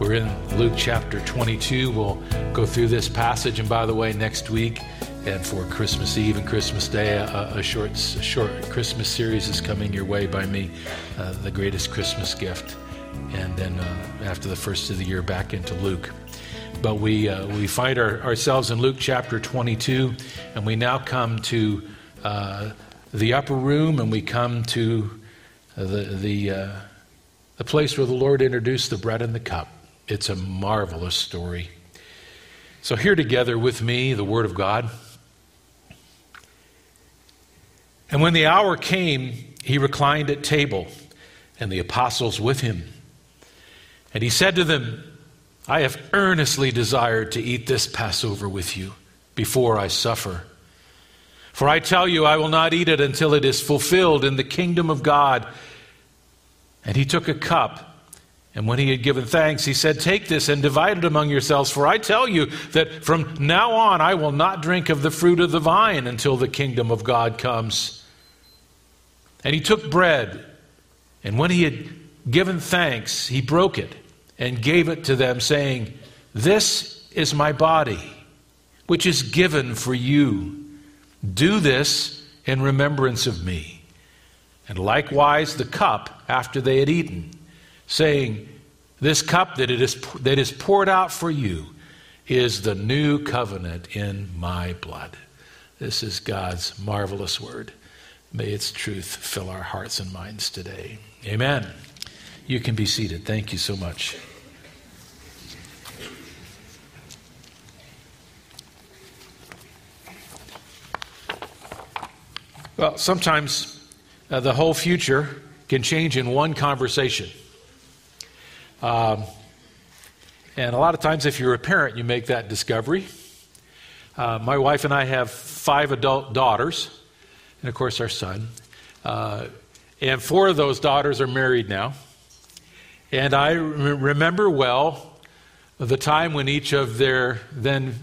We're in Luke chapter 22. We'll go through this passage. And by the way, next week and for Christmas Eve and Christmas Day, a, a short, a short Christmas series is coming your way by me, uh, The Greatest Christmas Gift. And then uh, after the first of the year, back into Luke. But we, uh, we find our, ourselves in Luke chapter 22, and we now come to uh, the upper room, and we come to the, the, uh, the place where the Lord introduced the bread and the cup. It's a marvelous story. So, here together with me, the Word of God. And when the hour came, he reclined at table, and the apostles with him. And he said to them, I have earnestly desired to eat this Passover with you before I suffer. For I tell you, I will not eat it until it is fulfilled in the kingdom of God. And he took a cup. And when he had given thanks, he said, Take this and divide it among yourselves, for I tell you that from now on I will not drink of the fruit of the vine until the kingdom of God comes. And he took bread, and when he had given thanks, he broke it and gave it to them, saying, This is my body, which is given for you. Do this in remembrance of me. And likewise the cup after they had eaten saying, This cup that, it is, that is poured out for you is the new covenant in my blood. This is God's marvelous word. May its truth fill our hearts and minds today. Amen. You can be seated. Thank you so much. Well, sometimes uh, the whole future can change in one conversation. Um, and a lot of times, if you're a parent, you make that discovery. Uh, my wife and I have five adult daughters, and of course, our son. Uh, and four of those daughters are married now. And I re- remember well the time when each of their then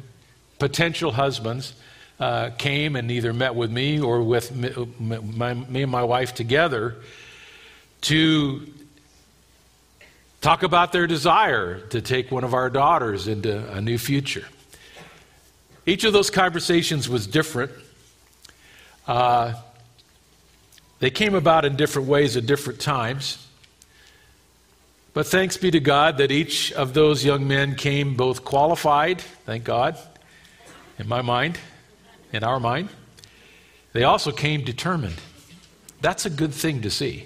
potential husbands uh, came and either met with me or with me, my, me and my wife together to talk about their desire to take one of our daughters into a new future. Each of those conversations was different. Uh, they came about in different ways at different times. But thanks be to God that each of those young men came both qualified, thank God, in my mind, in our mind. They also came determined. That's a good thing to see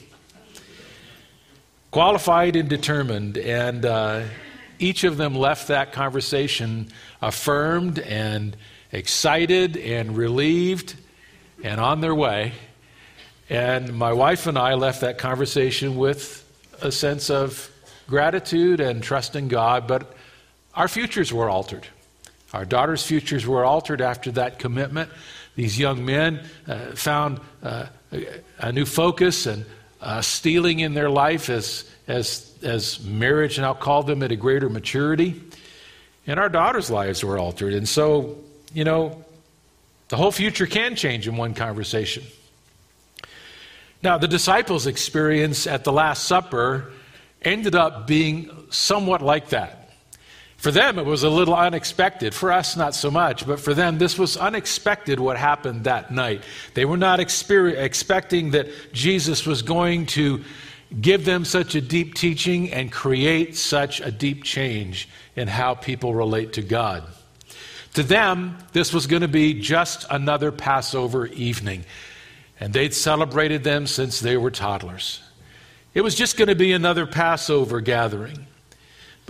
qualified and determined. And uh, each of them left that conversation affirmed and excited and relieved and on their way. And my wife and I left that conversation with a sense of gratitude and trust in God, but our futures were altered. Our daughter's futures were altered after that commitment. These young men uh, found uh, a new focus and uh, stealing in their life as, as, as marriage now called them at a greater maturity. And our daughters' lives were altered. And so, you know, the whole future can change in one conversation. Now, the disciples' experience at the Last Supper ended up being somewhat like that. For them, it was a little unexpected. For us, not so much. But for them, this was unexpected what happened that night. They were not expecting that Jesus was going to give them such a deep teaching and create such a deep change in how people relate to God. To them, this was going to be just another Passover evening. And they'd celebrated them since they were toddlers. It was just going to be another Passover gathering.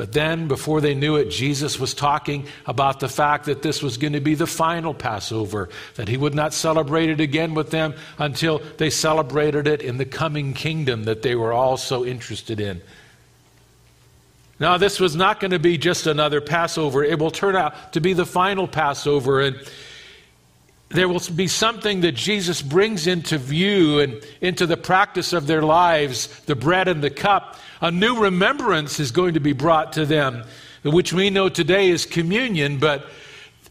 But then, before they knew it, Jesus was talking about the fact that this was going to be the final Passover, that he would not celebrate it again with them until they celebrated it in the coming kingdom that they were all so interested in. Now, this was not going to be just another Passover. It will turn out to be the final Passover. And there will be something that Jesus brings into view and into the practice of their lives the bread and the cup. A new remembrance is going to be brought to them, which we know today is communion, but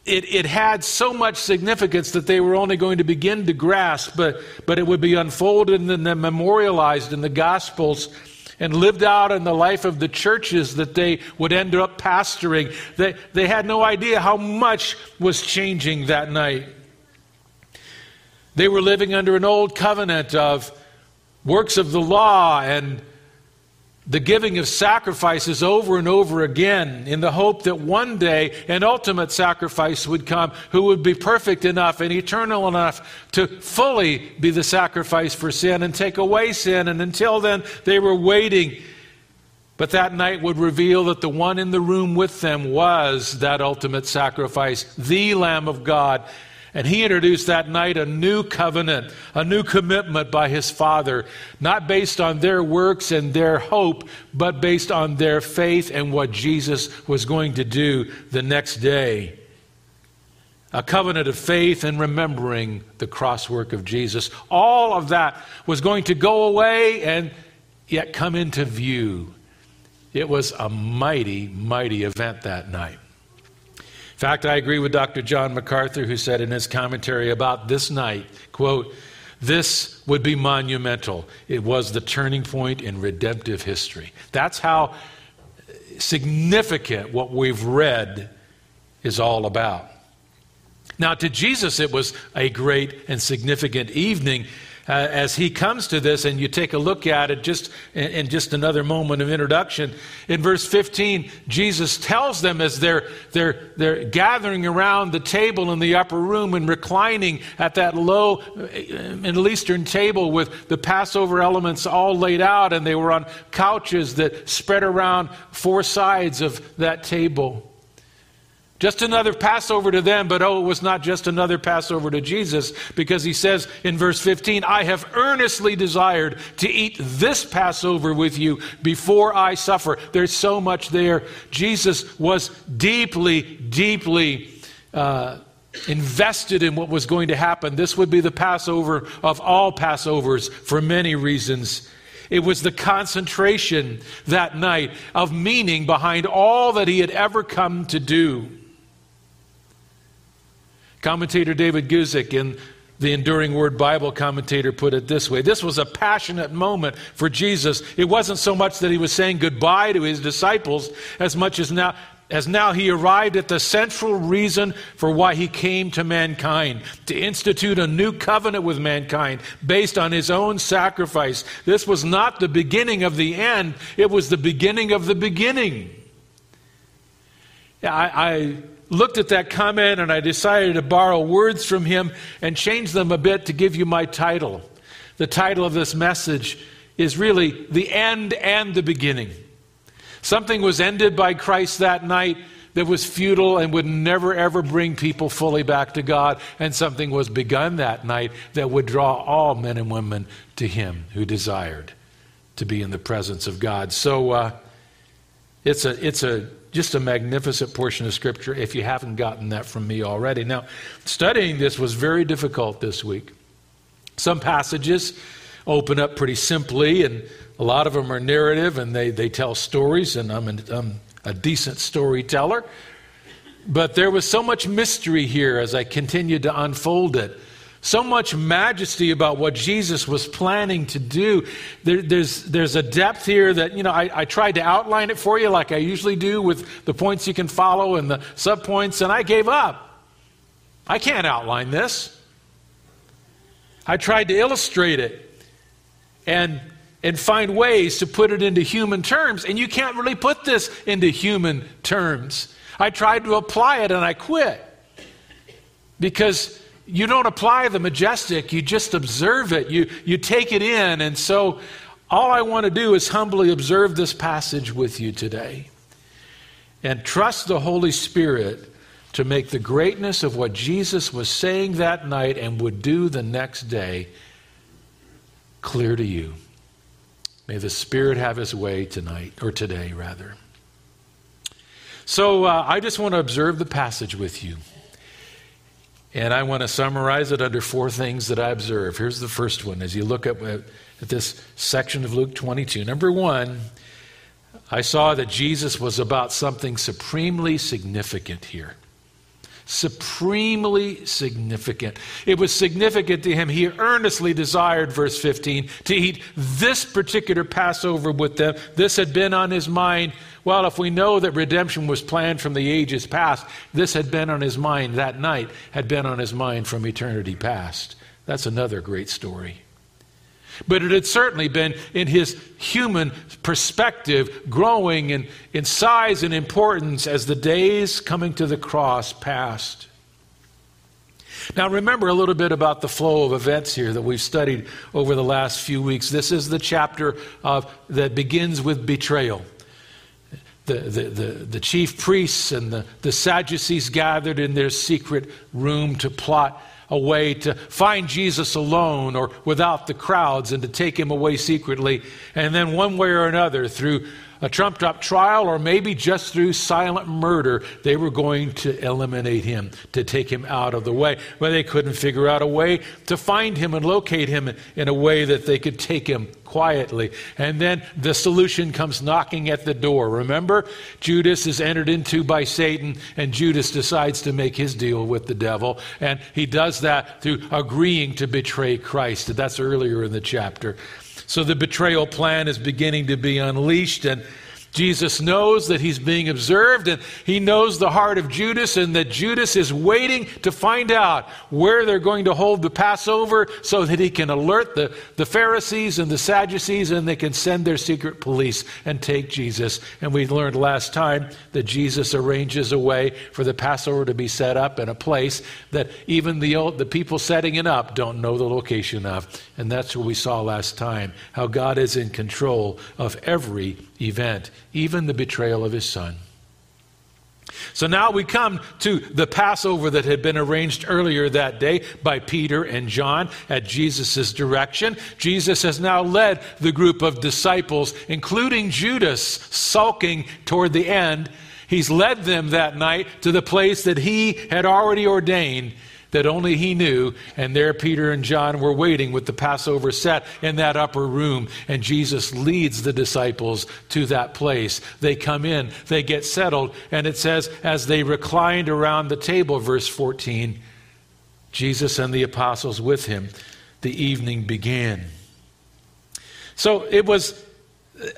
it, it had so much significance that they were only going to begin to grasp, but, but it would be unfolded and then memorialized in the Gospels and lived out in the life of the churches that they would end up pastoring. They, they had no idea how much was changing that night. They were living under an old covenant of works of the law and the giving of sacrifices over and over again in the hope that one day an ultimate sacrifice would come who would be perfect enough and eternal enough to fully be the sacrifice for sin and take away sin. And until then, they were waiting. But that night would reveal that the one in the room with them was that ultimate sacrifice, the Lamb of God. And he introduced that night a new covenant, a new commitment by his Father, not based on their works and their hope, but based on their faith and what Jesus was going to do the next day. A covenant of faith and remembering the cross work of Jesus. All of that was going to go away and yet come into view. It was a mighty, mighty event that night fact, I agree with Dr. John MacArthur, who said in his commentary about this night, quote, this would be monumental. It was the turning point in redemptive history. That's how significant what we've read is all about. Now, to Jesus, it was a great and significant evening uh, as he comes to this, and you take a look at it just in, in, just another moment of introduction. In verse 15, Jesus tells them as they're, they're, they're gathering around the table in the upper room and reclining at that low uh, Middle Eastern table with the Passover elements all laid out, and they were on couches that spread around four sides of that table. Just another Passover to them, but oh, it was not just another Passover to Jesus because he says in verse 15, I have earnestly desired to eat this Passover with you before I suffer. There's so much there. Jesus was deeply, deeply uh, invested in what was going to happen. This would be the Passover of all Passovers for many reasons. It was the concentration that night of meaning behind all that he had ever come to do. Commentator David Guzik in the Enduring Word Bible commentator put it this way This was a passionate moment for Jesus. It wasn't so much that he was saying goodbye to his disciples as much as now. As now he arrived at the central reason for why he came to mankind, to institute a new covenant with mankind based on his own sacrifice. This was not the beginning of the end, it was the beginning of the beginning. I, I looked at that comment and I decided to borrow words from him and change them a bit to give you my title. The title of this message is really The End and the Beginning. Something was ended by Christ that night that was futile and would never ever bring people fully back to God, and something was begun that night that would draw all men and women to Him who desired to be in the presence of God. So uh, it's a it's a just a magnificent portion of Scripture if you haven't gotten that from me already. Now, studying this was very difficult this week. Some passages open up pretty simply, and a lot of them are narrative and they, they tell stories, and I'm, an, I'm a decent storyteller. But there was so much mystery here as I continued to unfold it so much majesty about what Jesus was planning to do. There, there's, there's a depth here that, you know, I, I tried to outline it for you like I usually do with the points you can follow and the subpoints, and I gave up. I can't outline this. I tried to illustrate it and, and find ways to put it into human terms, and you can't really put this into human terms. I tried to apply it and I quit because you don't apply the majestic, you just observe it, you, you take it in. And so, all I want to do is humbly observe this passage with you today and trust the Holy Spirit to make the greatness of what Jesus was saying that night and would do the next day clear to you. May the Spirit have his way tonight, or today, rather. So uh, I just want to observe the passage with you. And I want to summarize it under four things that I observe. Here's the first one as you look at, at this section of Luke 22. Number one, I saw that Jesus was about something supremely significant here supremely significant. It was significant to him. He earnestly desired, verse 15, to eat this particular Passover with them. This had been on his mind. Well, if we know that redemption was planned from the ages past, this had been on his mind that night, had been on his mind from eternity past. That's another great story. But it had certainly been, in his human perspective, growing in, in size and importance as the days coming to the cross passed. Now, remember a little bit about the flow of events here that we've studied over the last few weeks. This is the chapter of, that begins with betrayal. The, the, the, the chief priests and the, the Sadducees gathered in their secret room to plot a way to find Jesus alone or without the crowds and to take him away secretly. And then, one way or another, through a trumped up trial or maybe just through silent murder, they were going to eliminate him, to take him out of the way. But they couldn't figure out a way to find him and locate him in a way that they could take him quietly. And then the solution comes knocking at the door. Remember, Judas is entered into by Satan, and Judas decides to make his deal with the devil. And he does that through agreeing to betray Christ. That's earlier in the chapter. So the betrayal plan is beginning to be unleashed, and Jesus knows that he's being observed and he knows the heart of Judas and that Judas is waiting to find out where they're going to hold the Passover so that he can alert the, the Pharisees and the Sadducees and they can send their secret police and take Jesus. And we learned last time that Jesus arranges a way for the Passover to be set up in a place that even the, old, the people setting it up don't know the location of. And that's what we saw last time how God is in control of every event, even the betrayal of his son. So now we come to the Passover that had been arranged earlier that day by Peter and John at Jesus' direction. Jesus has now led the group of disciples, including Judas, sulking toward the end. He's led them that night to the place that he had already ordained that only he knew. And there, Peter and John were waiting with the Passover set in that upper room. And Jesus leads the disciples to that place. They come in, they get settled. And it says, as they reclined around the table, verse 14, Jesus and the apostles with him, the evening began. So it was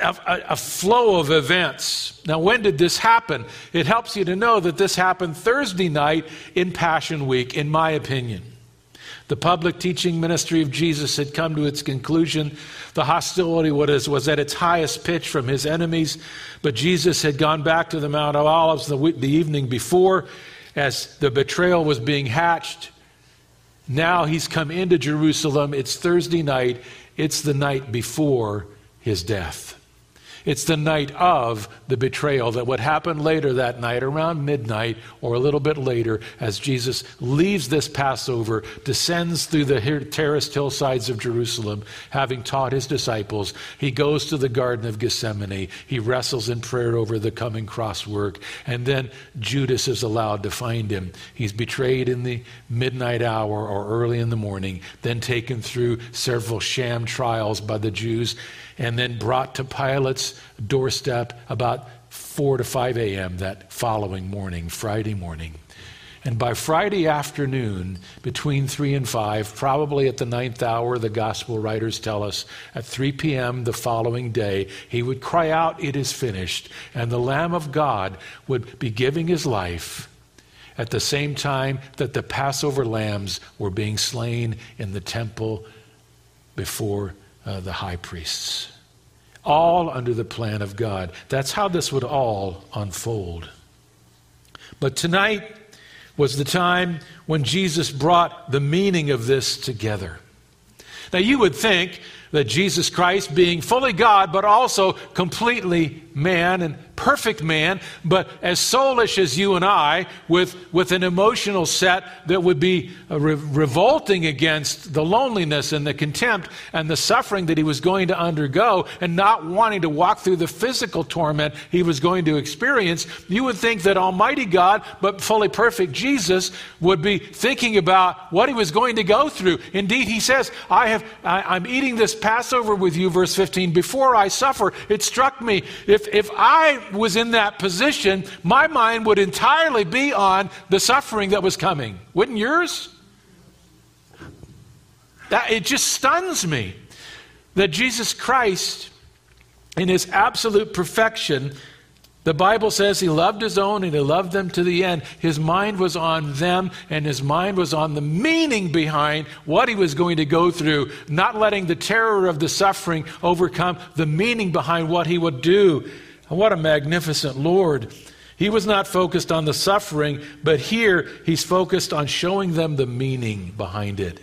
a, a, flow of events. Now, when did this happen? It helps you to know that this happened Thursday night in Passion Week, in my opinion. The public teaching ministry of Jesus had come to its conclusion. The hostility was, was at its highest pitch from his enemies, but Jesus had gone back to the Mount of Olives the, the evening before as the betrayal was being hatched. Now he's come into Jerusalem. It's Thursday night, it's the night before his death. It's the night of the betrayal that would happen later that night, around midnight or a little bit later, as Jesus leaves this Passover, descends through the terraced hillsides of Jerusalem, having taught his disciples. He goes to the Garden of Gethsemane. He wrestles in prayer over the coming cross work. And then Judas is allowed to find him. He's betrayed in the midnight hour or early in the morning, then taken through several sham trials by the Jews and then brought to Pilate's doorstep about 4 to 5 a.m. that following morning, Friday morning. And by Friday afternoon, between 3 and 5, probably at the ninth hour, the gospel writers tell us, at 3 p.m. the following day, he would cry out, It is finished. And the Lamb of God would be giving his life at the same time that the Passover lambs were being slain in the temple before uh, the high priests. All under the plan of God. That's how this would all unfold. But tonight was the time when Jesus brought the meaning of this together. Now, you would think that Jesus Christ, being fully God, but also completely man and perfect man, but as soulish as you and I, with, with an emotional set that would be uh, re- revolting against the loneliness and the contempt and the suffering that he was going to undergo, and not wanting to walk through the physical torment he was going to experience, you would think that Almighty God, but fully perfect Jesus, would be thinking about what he was going to go through. Indeed, he says, I have, I, I'm eating this Passover with you, verse 15, before I suffer. It struck me, if, if I was in that position, my mind would entirely be on the suffering that was coming. Wouldn't yours? That, it just stuns me that Jesus Christ, in his absolute perfection, the Bible says he loved his own and he loved them to the end. His mind was on them and his mind was on the meaning behind what he was going to go through, not letting the terror of the suffering overcome the meaning behind what he would do. What a magnificent Lord. He was not focused on the suffering, but here he's focused on showing them the meaning behind it.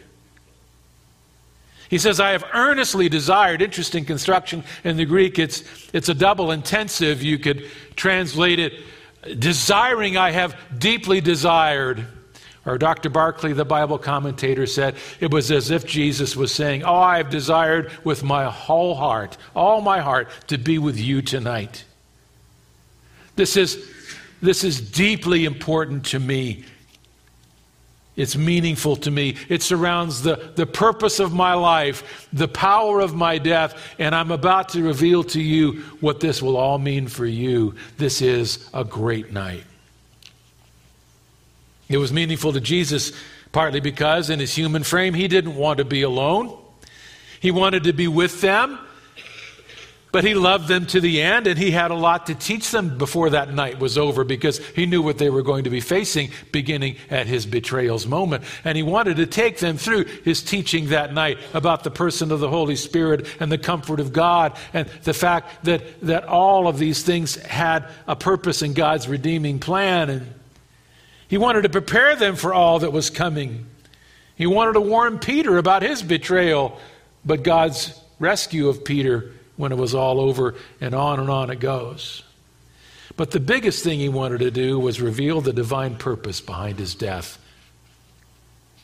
He says, I have earnestly desired. Interesting construction in the Greek. It's, it's a double intensive. You could translate it, desiring, I have deeply desired. Or Dr. Barclay, the Bible commentator, said it was as if Jesus was saying, Oh, I have desired with my whole heart, all my heart, to be with you tonight. This is, this is deeply important to me. It's meaningful to me. It surrounds the, the purpose of my life, the power of my death, and I'm about to reveal to you what this will all mean for you. This is a great night. It was meaningful to Jesus partly because in his human frame he didn't want to be alone. He wanted to be with them. But he loved them to the end, and he had a lot to teach them before that night was over because he knew what they were going to be facing beginning at his betrayal's moment. And he wanted to take them through his teaching that night about the person of the Holy Spirit and the comfort of God and the fact that, that all of these things had a purpose in God's redeeming plan. And he wanted to prepare them for all that was coming. He wanted to warn Peter about his betrayal, but God's rescue of Peter when it was all over, and on and on it goes. But the biggest thing he wanted to do was reveal the divine purpose behind his death.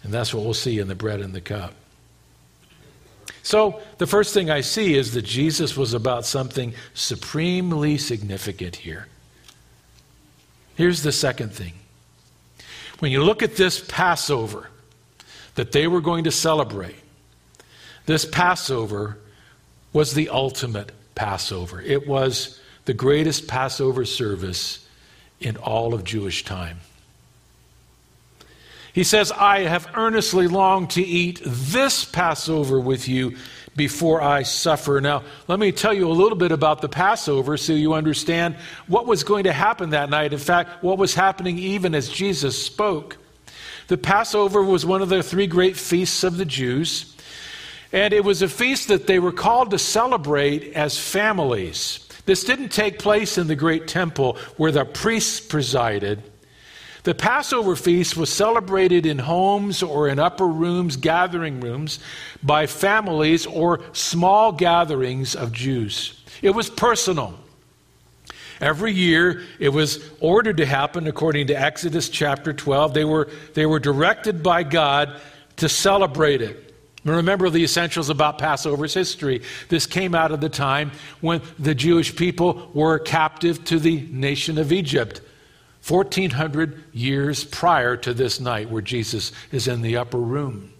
And that's what we'll see in the bread and the cup. So, the first thing I see is that Jesus was about something supremely significant here. Here's the second thing. When you look at this Passover that they were going to celebrate, this Passover was the ultimate Passover. It was the greatest Passover service in all of Jewish time. He says, I have earnestly longed to eat this Passover with you before I suffer. Now, let me tell you a little bit about the Passover so you understand what was going to happen that night. In fact, what was happening even as Jesus spoke. The Passover was one of the three great feasts of the Jews. And it was a feast that they were called to celebrate as families. This didn't take place in the great temple where the priests presided. The Passover feast was celebrated in homes or in upper rooms, gathering rooms, by families or small gatherings of Jews. It was personal. Every year, it was ordered to happen according to Exodus chapter 12. They were, they were directed by God to celebrate it. Remember the essentials about Passover's history. This came out of the time when the Jewish people were captive to the nation of Egypt. 1400 years prior to this night where Jesus is in the upper room.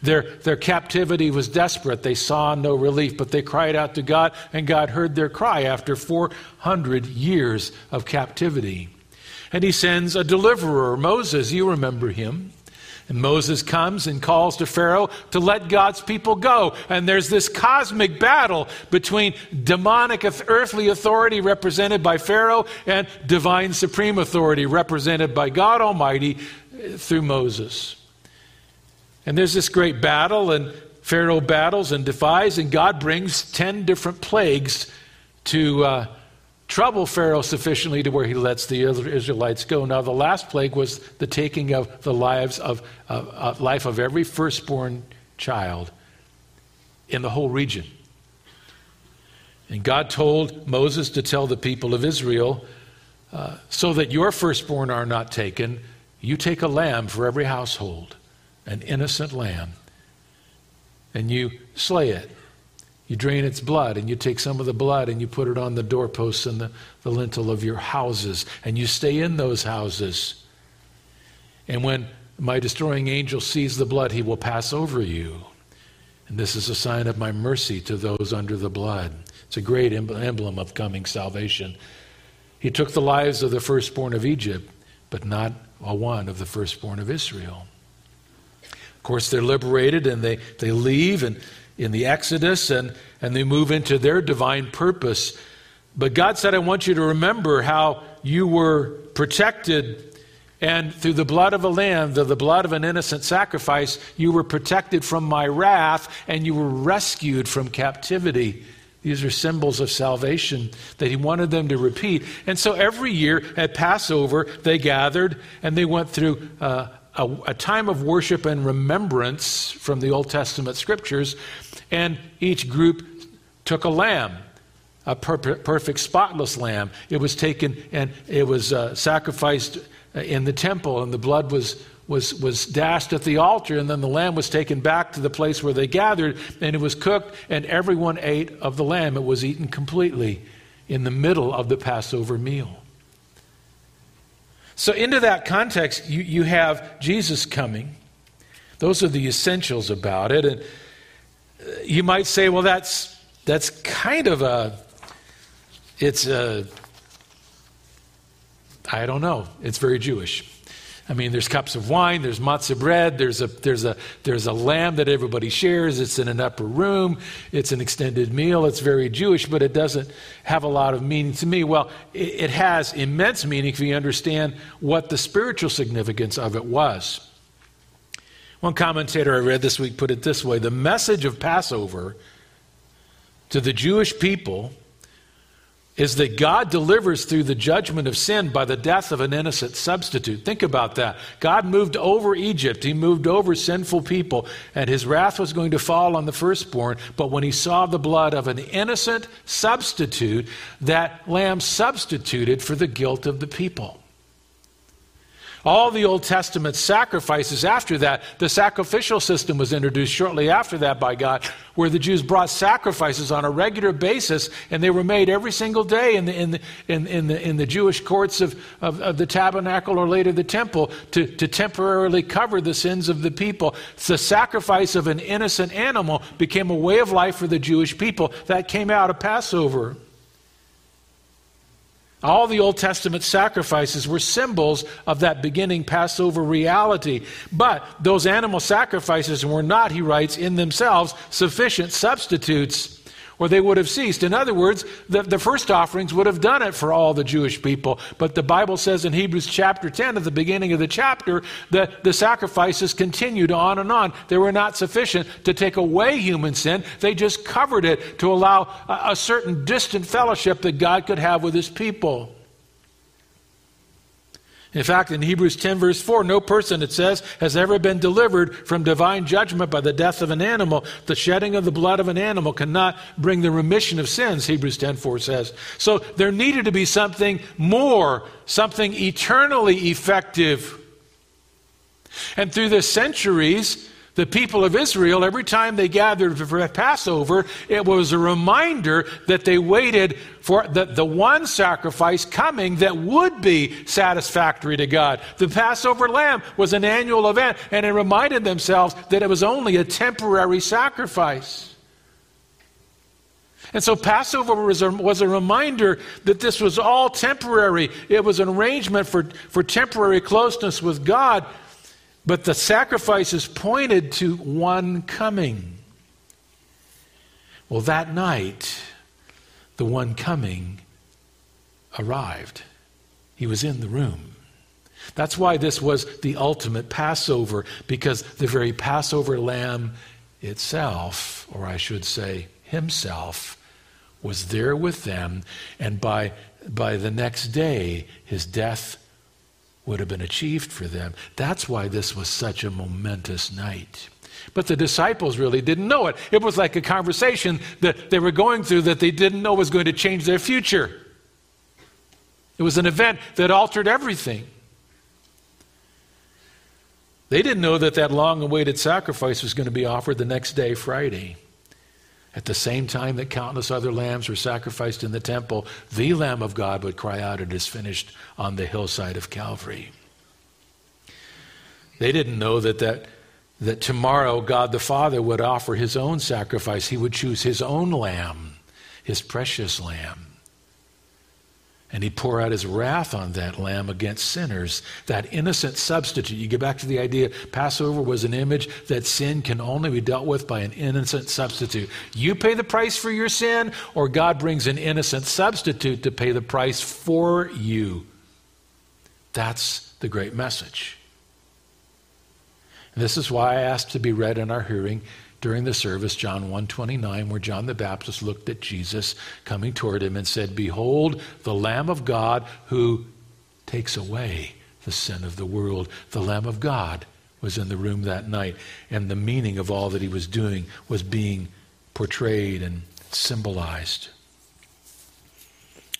Their, their captivity was desperate. They saw no relief, but they cried out to God, and God heard their cry after 400 years of captivity. And he sends a deliverer, Moses. You remember him. And Moses comes and calls to Pharaoh to let God's people go. And there's this cosmic battle between demonic earthly authority represented by Pharaoh and divine supreme authority represented by God Almighty uh, through Moses. And there's this great battle, and Pharaoh battles and defies, and God brings 10 different plagues to. Uh, trouble Pharaoh sufficiently to where he lets the Israelites go. Now, the last plague was the taking of the lives of uh, uh, life of every firstborn child in the whole region. And God told Moses to tell the people of Israel, uh, so that your firstborn are not taken, you take a lamb for every household, an innocent lamb, and you slay it. You drain its blood, and you take some of the blood and you put it on the doorposts and the, the lintel of your houses, and you stay in those houses. And when my destroying angel sees the blood, he will pass over you. And this is a sign of my mercy to those under the blood. It's a great emblem of coming salvation. He took the lives of the firstborn of Egypt, but not a one of the firstborn of Israel. Of course, they're liberated and they, they leave and in the Exodus and, and they move into their divine purpose. But God said, I want you to remember how you were protected and through the blood of a lamb, the, the blood of an innocent sacrifice, you were protected from my wrath and you were rescued from captivity. These are symbols of salvation that he wanted them to repeat. And so every year at Passover, they gathered and they went through uh, a, a, time of worship and remembrance from the Old Testament scriptures. And each group took a lamb, a per- perfect, spotless lamb. It was taken and it was uh, sacrificed in the temple, and the blood was was, was dashed at the altar, and then the lamb was taken back to the place where they gathered, and it was cooked, and everyone ate of the lamb. It was eaten completely in the middle of the Passover meal. So, into that context, you, you have Jesus coming. Those are the essentials about it. And uh, you might say, well, that's, that's kind of a, it's a, I don't know, it's very Jewish. I mean, there's cups of wine, there's matzah bread, there's a, there's, a, there's a lamb that everybody shares. It's in an upper room, it's an extended meal. It's very Jewish, but it doesn't have a lot of meaning to me. Well, it, it has immense meaning if you understand what the spiritual significance of it was. One commentator I read this week put it this way The message of Passover to the Jewish people is that God delivers through the judgment of sin by the death of an innocent substitute. Think about that. God moved over Egypt, He moved over sinful people, and His wrath was going to fall on the firstborn. But when He saw the blood of an innocent substitute, that lamb substituted for the guilt of the people. All the Old Testament sacrifices after that, the sacrificial system was introduced shortly after that by God, where the Jews brought sacrifices on a regular basis, and they were made every single day in the, in the, in, in the, in the Jewish courts of, of, of, the tabernacle or later the temple to, to temporarily cover the sins of the people. The sacrifice of an innocent animal became a way of life for the Jewish people. That came out of Passover. All the Old Testament sacrifices were symbols of that beginning Passover reality. But those animal sacrifices were not, he writes, in themselves sufficient substitutes or they would have ceased. In other words, the, the first offerings would have done it for all the Jewish people. But the Bible says in Hebrews chapter 10, at the beginning of the chapter, that the sacrifices continued on and on. They were not sufficient to take away human sin, they just covered it to allow a, a certain distant fellowship that God could have with his people. In fact, in Hebrews 10, verse 4, no person, it says, has ever been delivered from divine judgment by the death of an animal. The shedding of the blood of an animal cannot bring the remission of sins, Hebrews 10, 4 says. So there needed to be something more, something eternally effective. And through the centuries, the people of Israel, every time they gathered for Passover, it was a reminder that they waited for the, the one sacrifice coming that would be satisfactory to God. The Passover lamb was an annual event, and it reminded themselves that it was only a temporary sacrifice. And so Passover was a, was a, reminder that this was all temporary. It was an arrangement for, for temporary closeness with God. But the sacrifices pointed to one coming. Well, that night, the one coming arrived. He was in the room. That's why this was the ultimate Passover, because the very Passover lamb itself, or I should say, himself, was there with them, and by, by the next day, his death would have been achieved for them. That's why this was such a momentous night. But the disciples really didn't know it. It was like a conversation that they were going through that they didn't know was going to change their future. It was an event that altered everything. They didn't know that that long awaited sacrifice was going to be offered the next day, Friday. At the same time that countless other lambs were sacrificed in the temple, the Lamb of God would cry out, It is finished on the hillside of Calvary. They didn't know that, that, that tomorrow God the Father would offer his own sacrifice. He would choose his own lamb, his precious lamb. And he'd pour out his wrath on that lamb against sinners, that innocent substitute. You get back to the idea Passover was an image that sin can only be dealt with by an innocent substitute. You pay the price for your sin, or God brings an innocent substitute to pay the price for you. That's the great message. And this is why I asked to be read in our hearing during the service, John 129, where John the Baptist looked at Jesus coming toward him and said, Behold, the Lamb of God who takes away the sin of the world. The Lamb of God was in the room that night, and the meaning of all that he was doing was being portrayed and symbolized.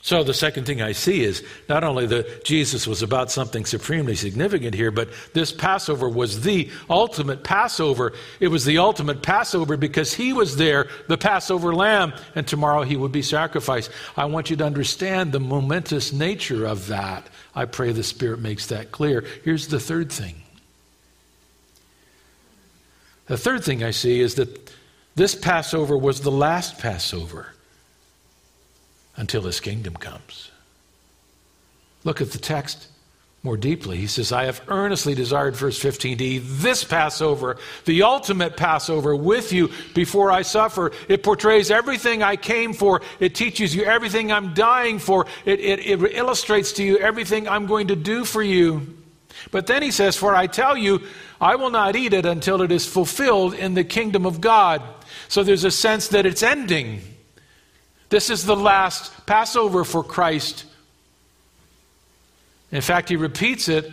So the second thing I see is not only that Jesus was about something supremely significant here, but this Passover was the ultimate Passover. It was the ultimate Passover because he was there, the Passover lamb, and tomorrow he would be sacrificed. I want you to understand the momentous nature of that. I pray the Spirit makes that clear. Here's the third thing. The third thing I see is that this Passover was the last Passover until his kingdom comes. Look at the text more deeply. He says, I have earnestly desired, verse 15d, this Passover, the ultimate Passover, with you before I suffer. It portrays everything I came for. It teaches you everything I'm dying for. It, it, it illustrates to you everything I'm going to do for you. But then he says, For I tell you, I will not eat it until it is fulfilled in the kingdom of God. So there's a sense that it's ending. This is the last Passover for Christ. In fact, he repeats it.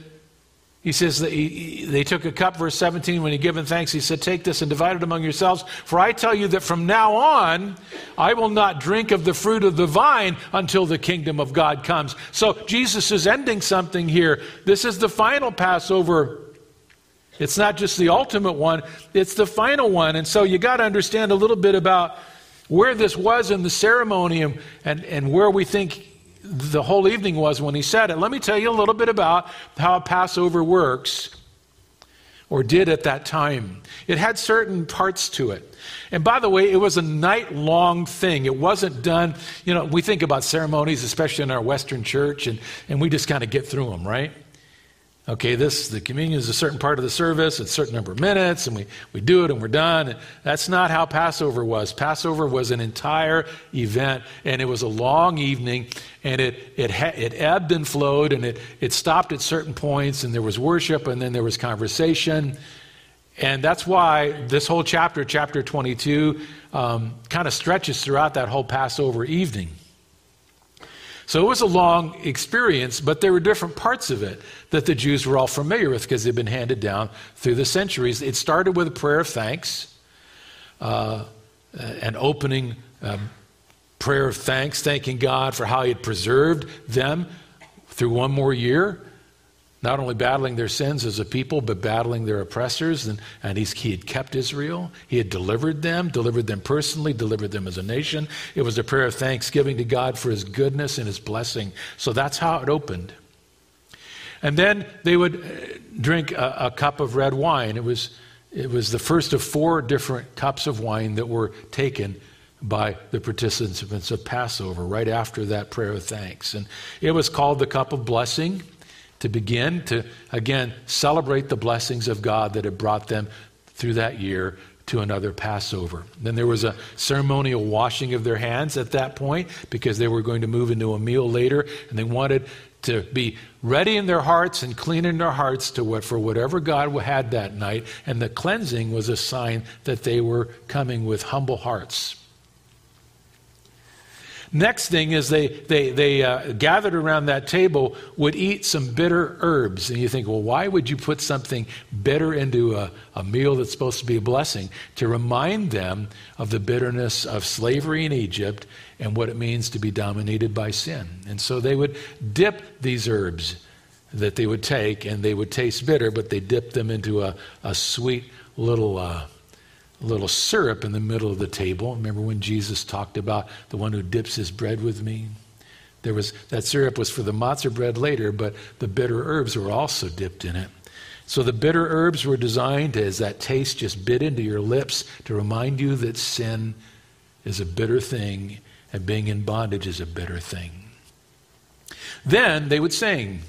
He says that he, they took a cup, verse 17, when he given thanks, he said, Take this and divide it among yourselves. For I tell you that from now on, I will not drink of the fruit of the vine until the kingdom of God comes. So Jesus is ending something here. This is the final Passover. It's not just the ultimate one, it's the final one. And so you got to understand a little bit about where this was in the ceremony and, and, where we think the whole evening was when he said it, let me tell you a little bit about how Passover works or did at that time. It had certain parts to it. And by the way, it was a night long thing. It wasn't done, you know, we think about ceremonies, especially in our Western church, and, and we just kind of get through them, right? Okay, this the communion is a certain part of the service, it's a certain number of minutes, and we, we do it and we're done. That's not how Passover was. Passover was an entire event, and it was a long evening, and it it it ebbed and flowed, and it it stopped at certain points, and there was worship, and then there was conversation, and that's why this whole chapter, chapter 22, um, kind of stretches throughout that whole Passover evening. So it was a long experience, but there were different parts of it that the Jews were all familiar with because they'd been handed down through the centuries. It started with a prayer of thanks, uh, an opening um, prayer of thanks, thanking God for how He had preserved them through one more year not only battling their sins as a people, but battling their oppressors. And, and he had kept Israel. He had delivered them, delivered them personally, delivered them as a nation. It was a prayer of thanksgiving to God for his goodness and his blessing. So that's how it opened. And then they would uh, drink a, a cup of red wine. It was, it was the first of four different cups of wine that were taken by the participants of Passover right after that prayer of thanks. And it was called the cup of blessing to begin to, again, celebrate the blessings of God that had brought them through that year to another Passover. Then there was a ceremonial washing of their hands at that point because they were going to move into a meal later and they wanted to be ready in their hearts and clean in their hearts to what for whatever God had that night and the cleansing was a sign that they were coming with humble hearts. Next thing is they, they, they uh, gathered around that table would eat some bitter herbs. And you think, well, why would you put something bitter into a, a meal that's supposed to be a blessing? To remind them of the bitterness of slavery in Egypt and what it means to be dominated by sin. And so they would dip these herbs that they would take, and they would taste bitter, but they dip them into a, a sweet little. Uh, little syrup in the middle of the table. Remember when Jesus talked about the one who dips his bread with me? There was that syrup was for the matzah bread later, but the bitter herbs were also dipped in it. So the bitter herbs were designed as that taste just bit into your lips to remind you that sin is a bitter thing and being in bondage is a bitter thing. Then they would sing.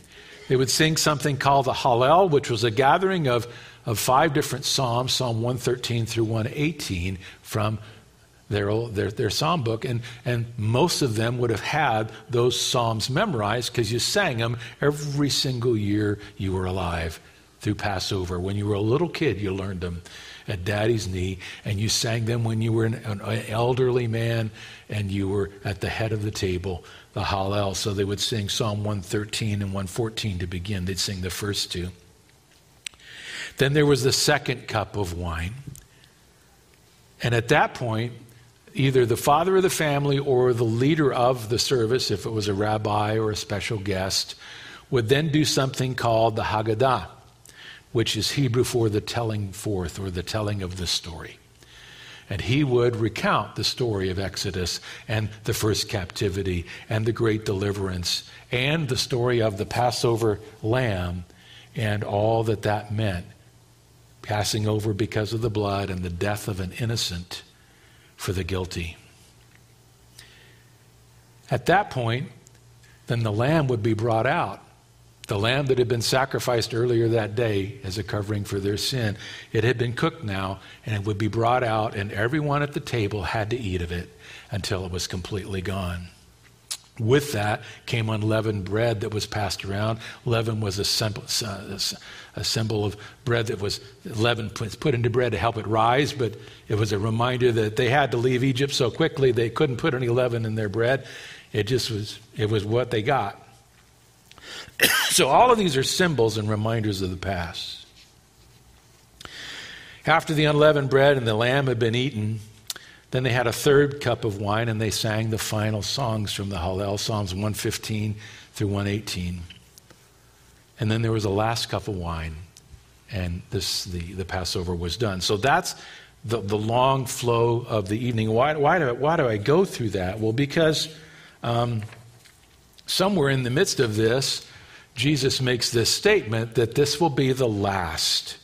They would sing something called the Hallel, which was a gathering of of five different Psalms, Psalm 113 through 118, from their, their, their psalm book. And, and most of them would have had those Psalms memorized because you sang them every single year you were alive through Passover. When you were a little kid, you learned them at daddy's knee, and you sang them when you were an, an elderly man and you were at the head of the table, the Hallel. So they would sing Psalm 113 and 114 to begin. They'd sing the first two. Then there was the second cup of wine. And at that point, either the father of the family or the leader of the service, if it was a rabbi or a special guest, would then do something called the Haggadah, which is Hebrew for the telling forth or the telling of the story. And he would recount the story of Exodus and the first captivity and the great deliverance and the story of the Passover lamb and all that that meant passing over because of the blood and the death of an innocent for the guilty. At that point, then the lamb would be brought out. The lamb that had been sacrificed earlier that day as a covering for their sin, it had been cooked now, and it would be brought out, and everyone at the table had to eat of it until it was completely gone. With that came unleavened bread that was passed around. Leaven was a symbol, uh, a symbol of bread that was leaven put into bread to help it rise, but it was a reminder that they had to leave Egypt so quickly they couldn't put any leaven in their bread. It just was, it was what they got. so all of these are symbols and reminders of the past. After the unleavened bread and the lamb had been eaten, then they had a third cup of wine and they sang the final songs from the Hallel, Psalms 115 through 118. And then there was a last cup of wine, and this, the, the Passover was done. So that's the, the long flow of the evening. Why, why, do, why do I go through that? Well, because um, somewhere in the midst of this, Jesus makes this statement that this will be the last.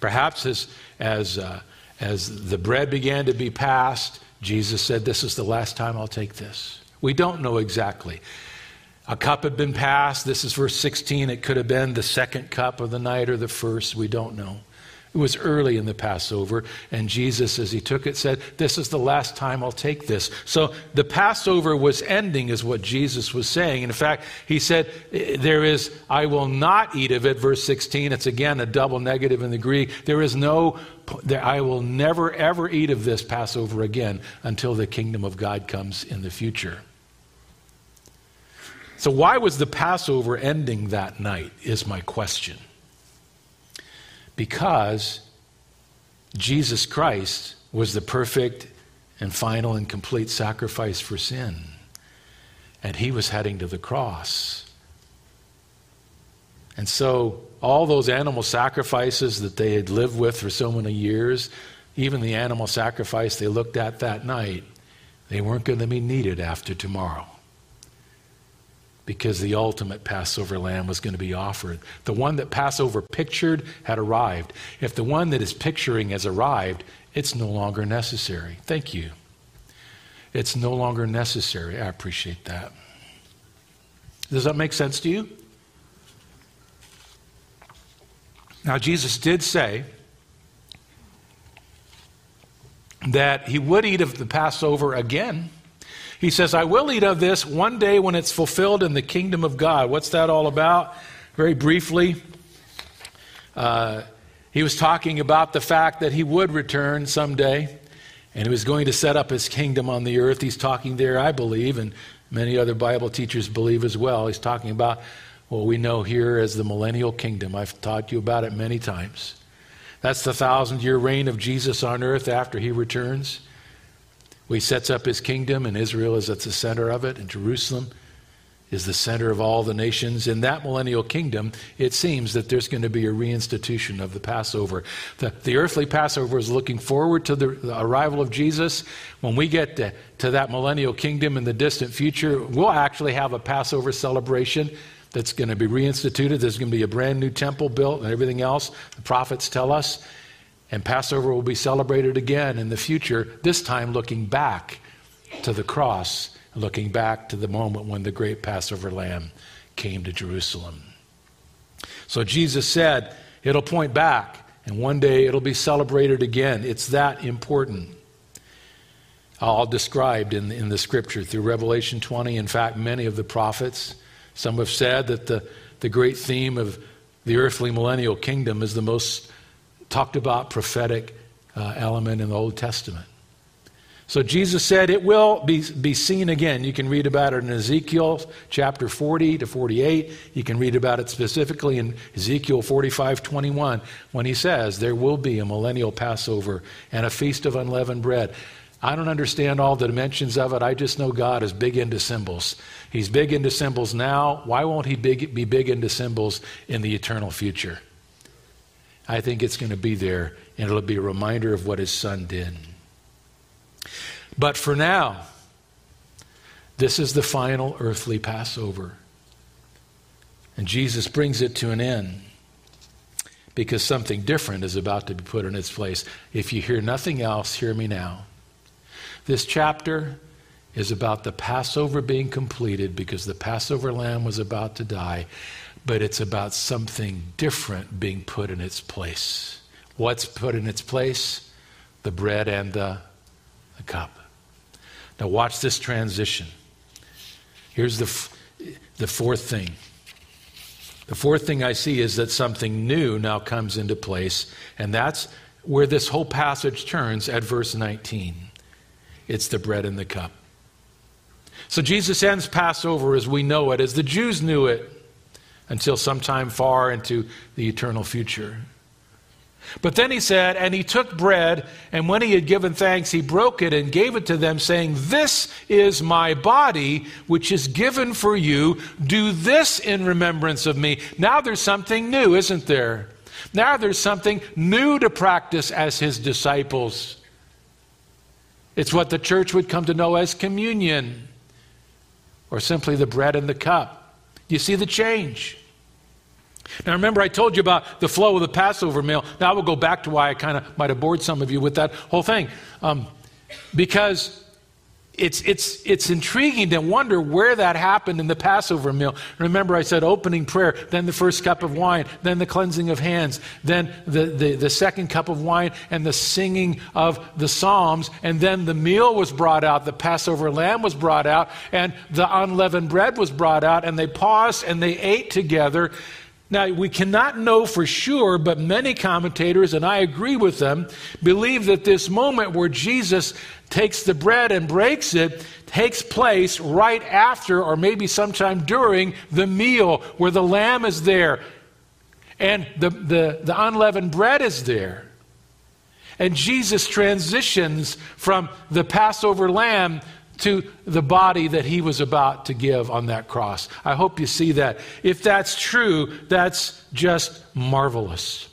Perhaps as, as uh, as the bread began to be passed, Jesus said, This is the last time I'll take this. We don't know exactly. A cup had been passed. This is verse 16. It could have been the second cup of the night or the first. We don't know. It was early in the Passover, and Jesus, as he took it, said, This is the last time I'll take this. So the Passover was ending, is what Jesus was saying. In fact, he said, There is, I will not eat of it, verse 16. It's again a double negative in the Greek. There is no, I will never, ever eat of this Passover again until the kingdom of God comes in the future. So, why was the Passover ending that night, is my question because Jesus Christ was the perfect and final and complete sacrifice for sin. And he was heading to the cross. And so, all those animal sacrifices that they had lived with for so many years, even the animal sacrifice they looked at that night, they weren't going to be needed after tomorrow because the ultimate Passover lamb was going to be offered. The one that Passover pictured had arrived. If the one that is picturing has arrived, it's no longer necessary. Thank you. It's no longer necessary. I appreciate that. Does that make sense to you? Now, Jesus did say that he would eat of the Passover again he says, I will eat of this one day when it's fulfilled in the kingdom of God. What's that all about? Very briefly, uh, he was talking about the fact that he would return someday And he was going to set up his kingdom on the earth. He's talking there, I believe, and many other Bible teachers believe as well. He's talking about what we know here as the millennial kingdom. I've taught you about it many times. That's the thousand year reign of Jesus on earth after he returns. He sets up his kingdom, and Israel is at the center of it, and Jerusalem is the center of all the nations. In that millennial kingdom, it seems that there's going to be a reinstitution of the Passover. The, the earthly Passover is looking forward to the, the arrival of Jesus. When we get to, to that millennial kingdom in the distant future, we'll actually have a Passover celebration that's going to be reinstituted. There's going to be a brand new temple built and everything else. The prophets tell us. And Passover will be celebrated again in the future, this time looking back to the cross looking back to the moment when the great Passover lamb came to Jerusalem. So Jesus said, it'll point back, and one day it'll be celebrated again. It's that important. All described in, in the scripture through Revelation 20. In fact, many of the prophets, some have said that the, the great theme of the earthly millennial kingdom is the most talked about prophetic uh, element in the Old Testament. So Jesus said it will be, be seen again. You can read about it in Ezekiel chapter 40 to 48. You can read about it specifically in Ezekiel 45 21 when he says there will be a millennial Passover and a feast of unleavened bread. I don't understand all the dimensions of it. I just know God is big into symbols. He's big into symbols now. Why won't he big, be big into symbols in the eternal future? I think it's going to be there, and it'll be a reminder of what his son did. But for now, this is the final earthly Passover. And Jesus brings it to an end because something different is about to be put in its place. If you hear nothing else, hear me now. This chapter is about the Passover being completed because the Passover lamb was about to die, but it's about something different being put in its place. What's put in its place? The bread and the, the cup. Now, watch this transition. Here's the, f- the fourth thing. The fourth thing I see is that something new now comes into place, and that's where this whole passage turns at verse 19. It's the bread and the cup. So Jesus ends Passover as we know it, as the Jews knew it, until sometime far into the eternal future. But then he said, And he took bread, and when he had given thanks, he broke it and gave it to them, saying, This is my body, which is given for you. Do this in remembrance of me. Now there's something new, isn't there? Now there's something new to practice as his disciples. It's what the church would come to know as communion, or simply the bread and the cup. You see the change. Now, remember, I told you about the flow of the Passover meal. Now, I will go back to why I kind of might have bored some of you with that whole thing. Um, because it's, it's, it's intriguing to wonder where that happened in the Passover meal. Remember, I said opening prayer, then the first cup of wine, then the cleansing of hands, then the, the, the second cup of wine, and the singing of the Psalms, and then the meal was brought out, the Passover lamb was brought out, and the unleavened bread was brought out, and they paused and they ate together. Now, we cannot know for sure, but many commentators, and I agree with them, believe that this moment where Jesus takes the bread and breaks it takes place right after, or maybe sometime during, the meal where the lamb is there and the, the, the unleavened bread is there. And Jesus transitions from the Passover lamb to the body that he was about to give on that cross. I hope you see that. If that's true, that's just marvelous.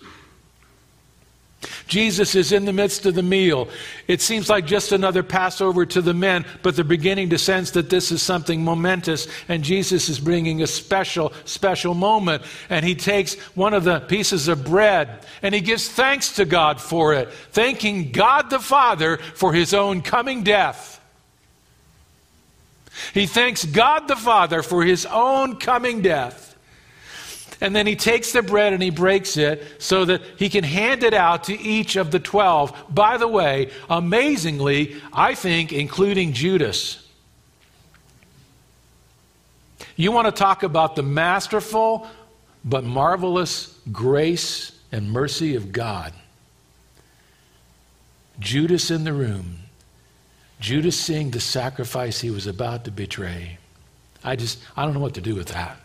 Jesus is in the midst of the meal. It seems like just another Passover to the men, but they're beginning to sense that this is something momentous, and Jesus is bringing a special, special moment. And he takes one of the pieces of bread and he gives thanks to God for it, thanking God the Father for his own coming death he thanks God the Father for his own coming death. And then he takes the bread and he breaks it so that he can hand it out to each of the 12. By the way, amazingly, I think, including Judas. You want to talk about the masterful but marvelous grace and mercy of God. Judas in the room Judas seeing the sacrifice he was about to betray. I just, I don't know what to do with that.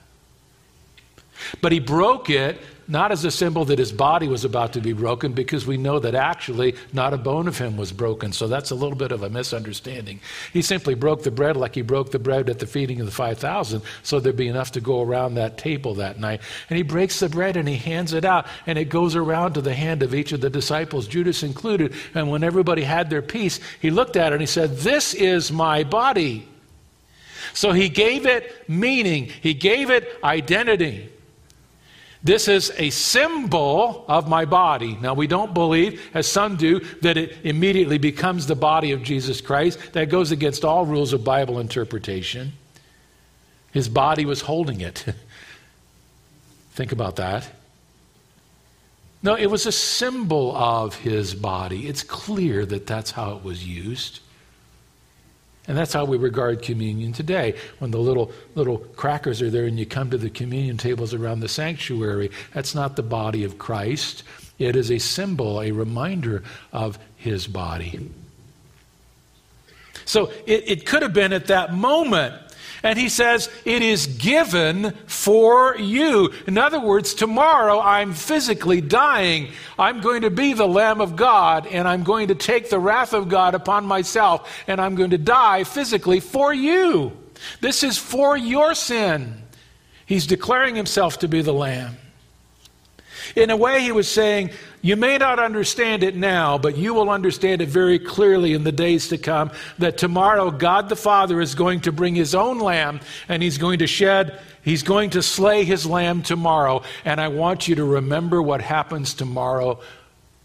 But he broke it not as a symbol that his body was about to be broken, because we know that actually not a bone of him was broken. So that's a little bit of a misunderstanding. He simply broke the bread like he broke the bread at the feeding of the 5,000, so there'd be enough to go around that table that night. And he breaks the bread and he hands it out, and it goes around to the hand of each of the disciples, Judas included. And when everybody had their piece, he looked at it and he said, This is my body. So he gave it meaning, he gave it identity. This is a symbol of my body. Now, we don't believe, as some do, that it immediately becomes the body of Jesus Christ. That goes against all rules of Bible interpretation. His body was holding it. Think about that. No, it was a symbol of his body. It's clear that that's how it was used. And that's how we regard communion today. When the little little crackers are there and you come to the communion tables around the sanctuary, that's not the body of Christ. It is a symbol, a reminder of his body. So it, it could have been at that moment and he says, It is given for you. In other words, tomorrow I'm physically dying. I'm going to be the Lamb of God, and I'm going to take the wrath of God upon myself, and I'm going to die physically for you. This is for your sin. He's declaring himself to be the Lamb. In a way, he was saying, You may not understand it now, but you will understand it very clearly in the days to come that tomorrow God the Father is going to bring his own lamb and he's going to shed, he's going to slay his lamb tomorrow. And I want you to remember what happens tomorrow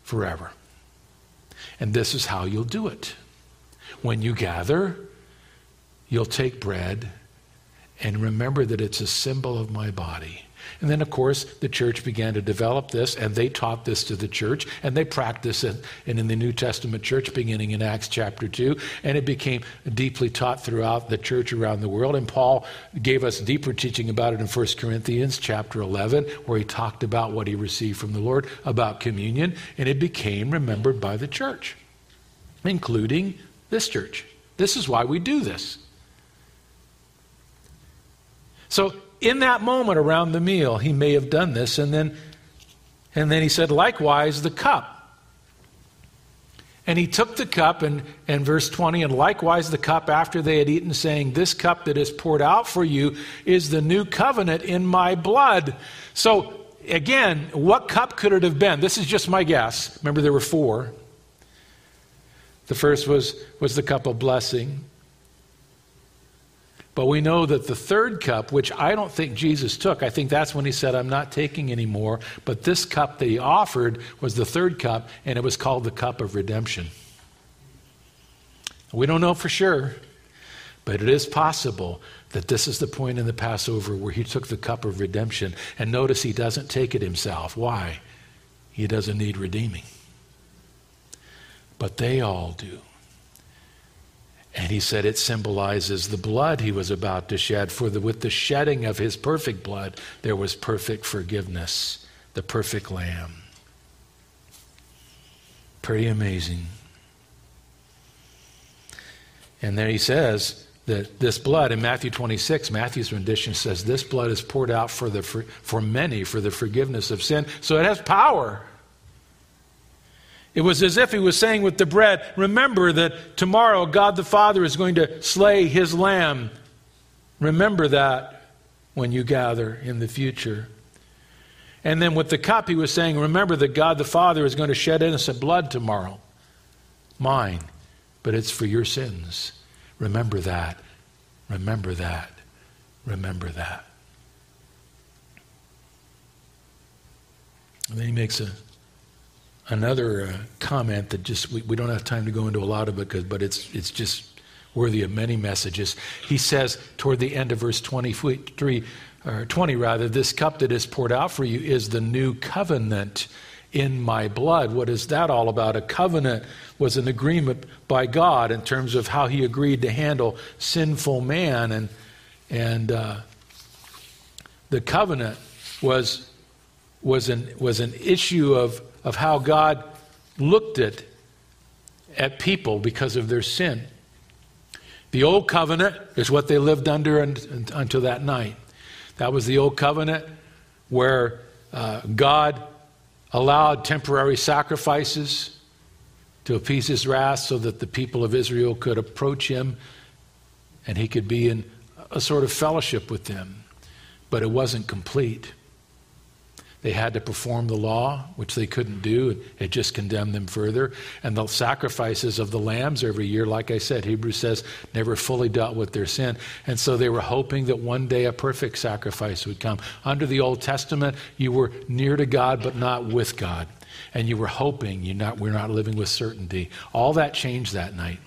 forever. And this is how you'll do it. When you gather, you'll take bread and remember that it's a symbol of my body. And then, of course, the church began to develop this, and they taught this to the church, and they practiced it and in the New Testament church beginning in Acts chapter 2, and it became deeply taught throughout the church around the world. And Paul gave us deeper teaching about it in 1 Corinthians chapter 11, where he talked about what he received from the Lord about communion, and it became remembered by the church, including this church. This is why we do this. So in that moment around the meal, he may have done this. And then, and then he said, likewise, the cup. And he took the cup, and, and verse 20, and likewise the cup after they had eaten, saying, This cup that is poured out for you is the new covenant in my blood. So, again, what cup could it have been? This is just my guess. Remember, there were four. The first was, was the cup of blessing. But we know that the third cup, which I don't think Jesus took, I think that's when he said, I'm not taking anymore. But this cup that he offered was the third cup, and it was called the cup of redemption. We don't know for sure, but it is possible that this is the point in the Passover where he took the cup of redemption. And notice he doesn't take it himself. Why? He doesn't need redeeming. But they all do. And he said it symbolizes the blood he was about to shed. For the, with the shedding of his perfect blood, there was perfect forgiveness, the perfect lamb. Pretty amazing. And there he says that this blood, in Matthew 26, Matthew's rendition says, This blood is poured out for, the, for, for many for the forgiveness of sin. So it has power. It was as if he was saying with the bread, Remember that tomorrow God the Father is going to slay his lamb. Remember that when you gather in the future. And then with the cup, he was saying, Remember that God the Father is going to shed innocent blood tomorrow. Mine, but it's for your sins. Remember that. Remember that. Remember that. And then he makes a another uh, comment that just we, we, don't have time to go into a lot of it, because, but it's, it's just worthy of many messages. He says toward the end of verse 23, or 20 rather, this cup that is poured out for you is the new covenant in my blood. What is that all about? A covenant was an agreement by God in terms of how he agreed to handle sinful man. And, and uh, the covenant was, was, an, was an issue of of how God looked at, at people because of their sin. The old covenant is what they lived under until that night. That was the old covenant where uh, God allowed temporary sacrifices to appease his wrath so that the people of Israel could approach him and he could be in a sort of fellowship with them. But it wasn't complete. They had to perform the law, which they couldn't do. and It just condemned them further. And the sacrifices of the lambs every year, like I said, Hebrews says, never fully dealt with their sin. And so they were hoping that one day a perfect sacrifice would come. Under the Old Testament, you were near to God, but not with God. And you were hoping, you're not, we're not living with certainty. All that changed that night.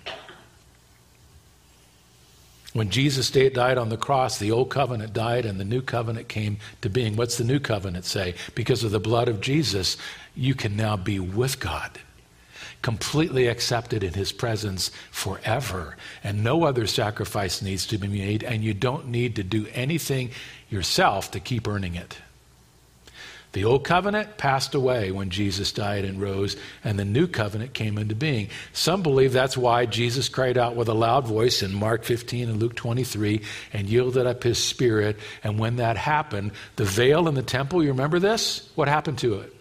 When Jesus died on the cross, the old covenant died and the new covenant came to being. What's the new covenant say? Because of the blood of Jesus, you can now be with God, completely accepted in his presence forever. And no other sacrifice needs to be made, and you don't need to do anything yourself to keep earning it. The old covenant passed away when Jesus died and rose, and the new covenant came into being. Some believe that's why Jesus cried out with a loud voice in Mark 15 and Luke 23 and yielded up his spirit. And when that happened, the veil in the temple, you remember this? What happened to it?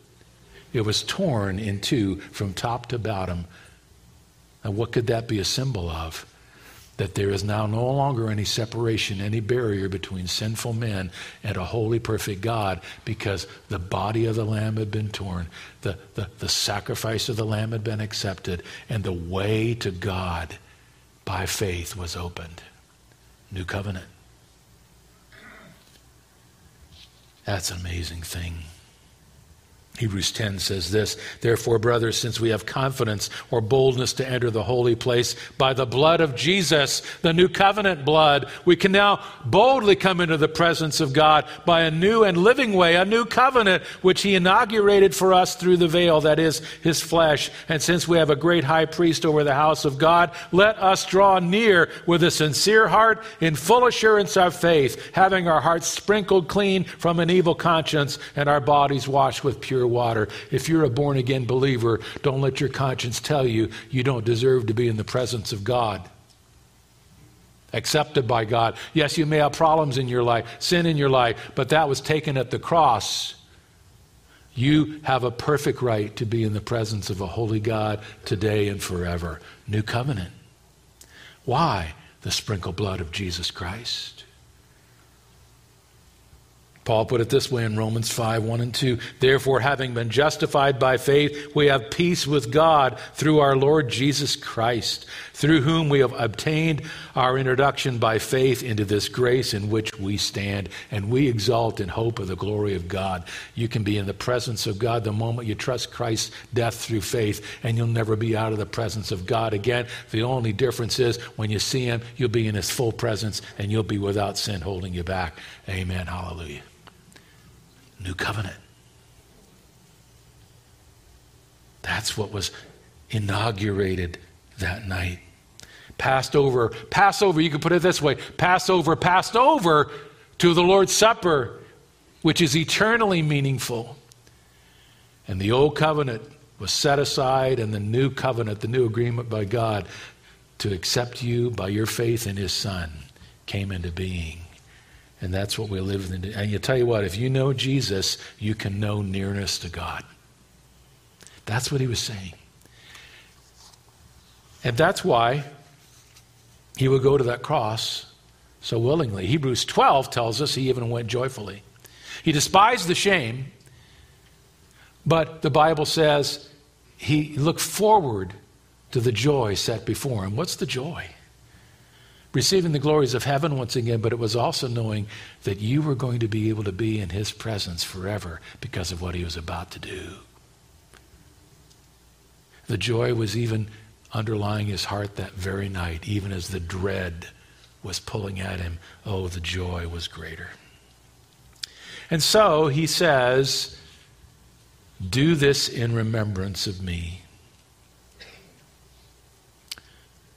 It was torn in two from top to bottom. And what could that be a symbol of? That there is now no longer any separation, any barrier between sinful men and a holy, perfect God because the body of the Lamb had been torn, the, the, the sacrifice of the Lamb had been accepted, and the way to God by faith was opened. New covenant. That's an amazing thing. Hebrews 10 says this Therefore, brothers, since we have confidence or boldness to enter the holy place by the blood of Jesus, the new covenant blood, we can now boldly come into the presence of God by a new and living way, a new covenant, which He inaugurated for us through the veil, that is, His flesh. And since we have a great high priest over the house of God, let us draw near with a sincere heart in full assurance of faith, having our hearts sprinkled clean from an evil conscience and our bodies washed with pure water. If you're a born again believer, don't let your conscience tell you you don't deserve to be in the presence of God. Accepted by God. Yes, you may have problems in your life, sin in your life, but that was taken at the cross. You have a perfect right to be in the presence of a holy God today and forever. New covenant. Why? The sprinkled blood of Jesus Christ. Paul put it this way in Romans 5 1 and 2. Therefore, having been justified by faith, we have peace with God through our Lord Jesus Christ, through whom we have obtained our introduction by faith into this grace in which we stand, and we exalt in hope of the glory of God. You can be in the presence of God the moment you trust Christ's death through faith, and you'll never be out of the presence of God again. The only difference is when you see Him, you'll be in His full presence, and you'll be without sin holding you back. Amen. Hallelujah. New covenant. That's what was inaugurated that night. Passed over, Passover, you could put it this way Passover, passed over to the Lord's Supper, which is eternally meaningful. And the old covenant was set aside, and the new covenant, the new agreement by God to accept you by your faith in His Son, came into being. And that's what we live in. And you tell you what, if you know Jesus, you can know nearness to God. That's what he was saying. And that's why he would go to that cross so willingly. Hebrews 12 tells us he even went joyfully. He despised the shame, but the Bible says he looked forward to the joy set before him. What's the joy? Receiving the glories of heaven once again, but it was also knowing that you were going to be able to be in his presence forever because of what he was about to do. The joy was even underlying his heart that very night, even as the dread was pulling at him. Oh, the joy was greater. And so he says, Do this in remembrance of me.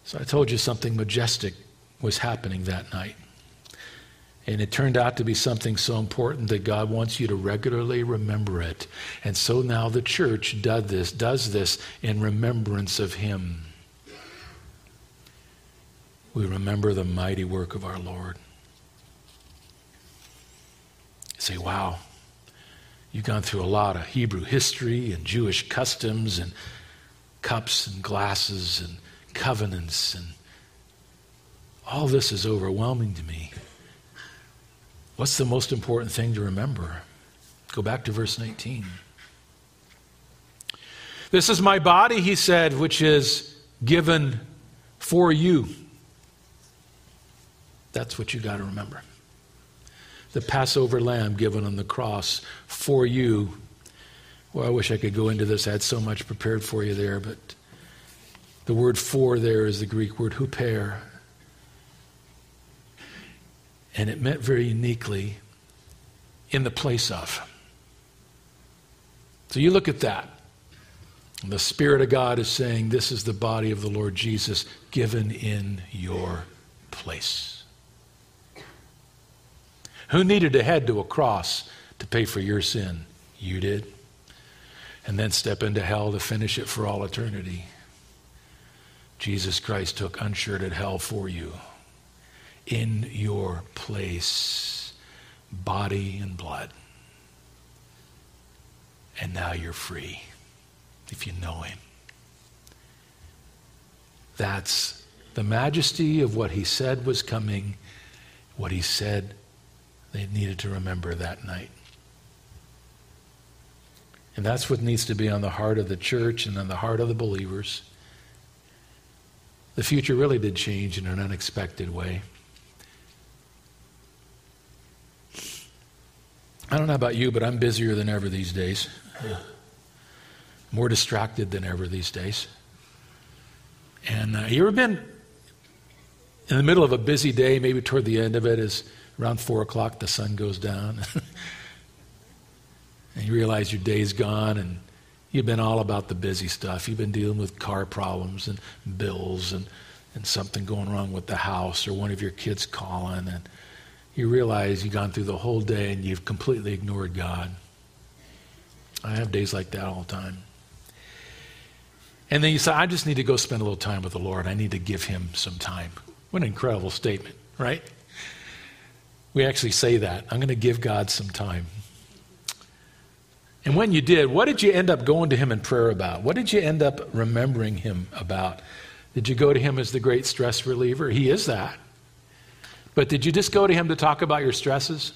So I told you something majestic was happening that night. And it turned out to be something so important that God wants you to regularly remember it. And so now the church does this, does this in remembrance of Him. we remember the mighty work of our Lord. You say, wow, you've gone through a lot of Hebrew history and Jewish customs and cups and glasses and covenants and all this is overwhelming to me. What's the most important thing to remember? Go back to verse 19. This is my body, he said, which is given for you. That's what you got to remember. The Passover lamb given on the cross for you. Well, I wish I could go into this. I had so much prepared for you there, but the word for there is the Greek word huper. And it meant very uniquely in the place of. So you look at that. The Spirit of God is saying, This is the body of the Lord Jesus given in your place. Who needed to head to a cross to pay for your sin? You did. And then step into hell to finish it for all eternity. Jesus Christ took unshirted hell for you in your place, body and blood. And now you're free if you know Him. That's the majesty of what He said was coming, what He said they needed to remember that night. And that's what needs to be on the heart of the church and on the heart of the believers. The future really did change in an unexpected way. I don't know about you, but I'm busier than ever these days. More distracted than ever these days. And uh, you ever been in the middle of a busy day, maybe toward the end of it, is around four o'clock, the sun goes down, and you realize your day's gone, and you've been all about the busy stuff. You've been dealing with car problems and bills and, and something going wrong with the house or one of your kids calling, and you realize you've gone through the whole day and you've completely ignored God. I have days like that all the time. And then you say, I just need to go spend a little time with the Lord. I need to give him some time. What an incredible statement, right? We actually say that. I'm going to give God some time. And when you did, what did you end up going to him in prayer about? What did you end up remembering him about? Did you go to him as the great stress reliever? He is that. But did you just go to him to talk about your stresses?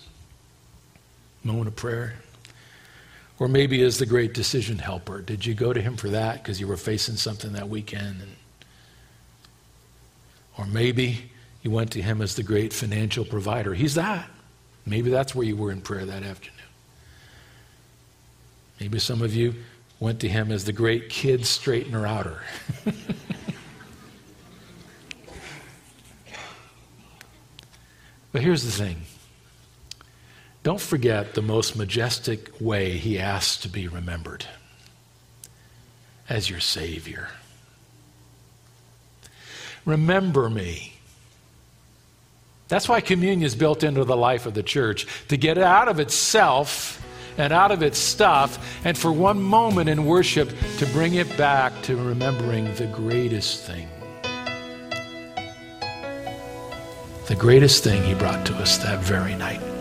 Moment of prayer. Or maybe as the great decision helper. Did you go to him for that because you were facing something that weekend? And, or maybe you went to him as the great financial provider. He's that. Maybe that's where you were in prayer that afternoon. Maybe some of you went to him as the great kid straightener outer. But here's the thing don't forget the most majestic way he asks to be remembered as your Savior. Remember me. That's why communion is built into the life of the church to get it out of itself and out of its stuff, and for one moment in worship to bring it back to remembering the greatest thing the greatest thing he brought to us that very night.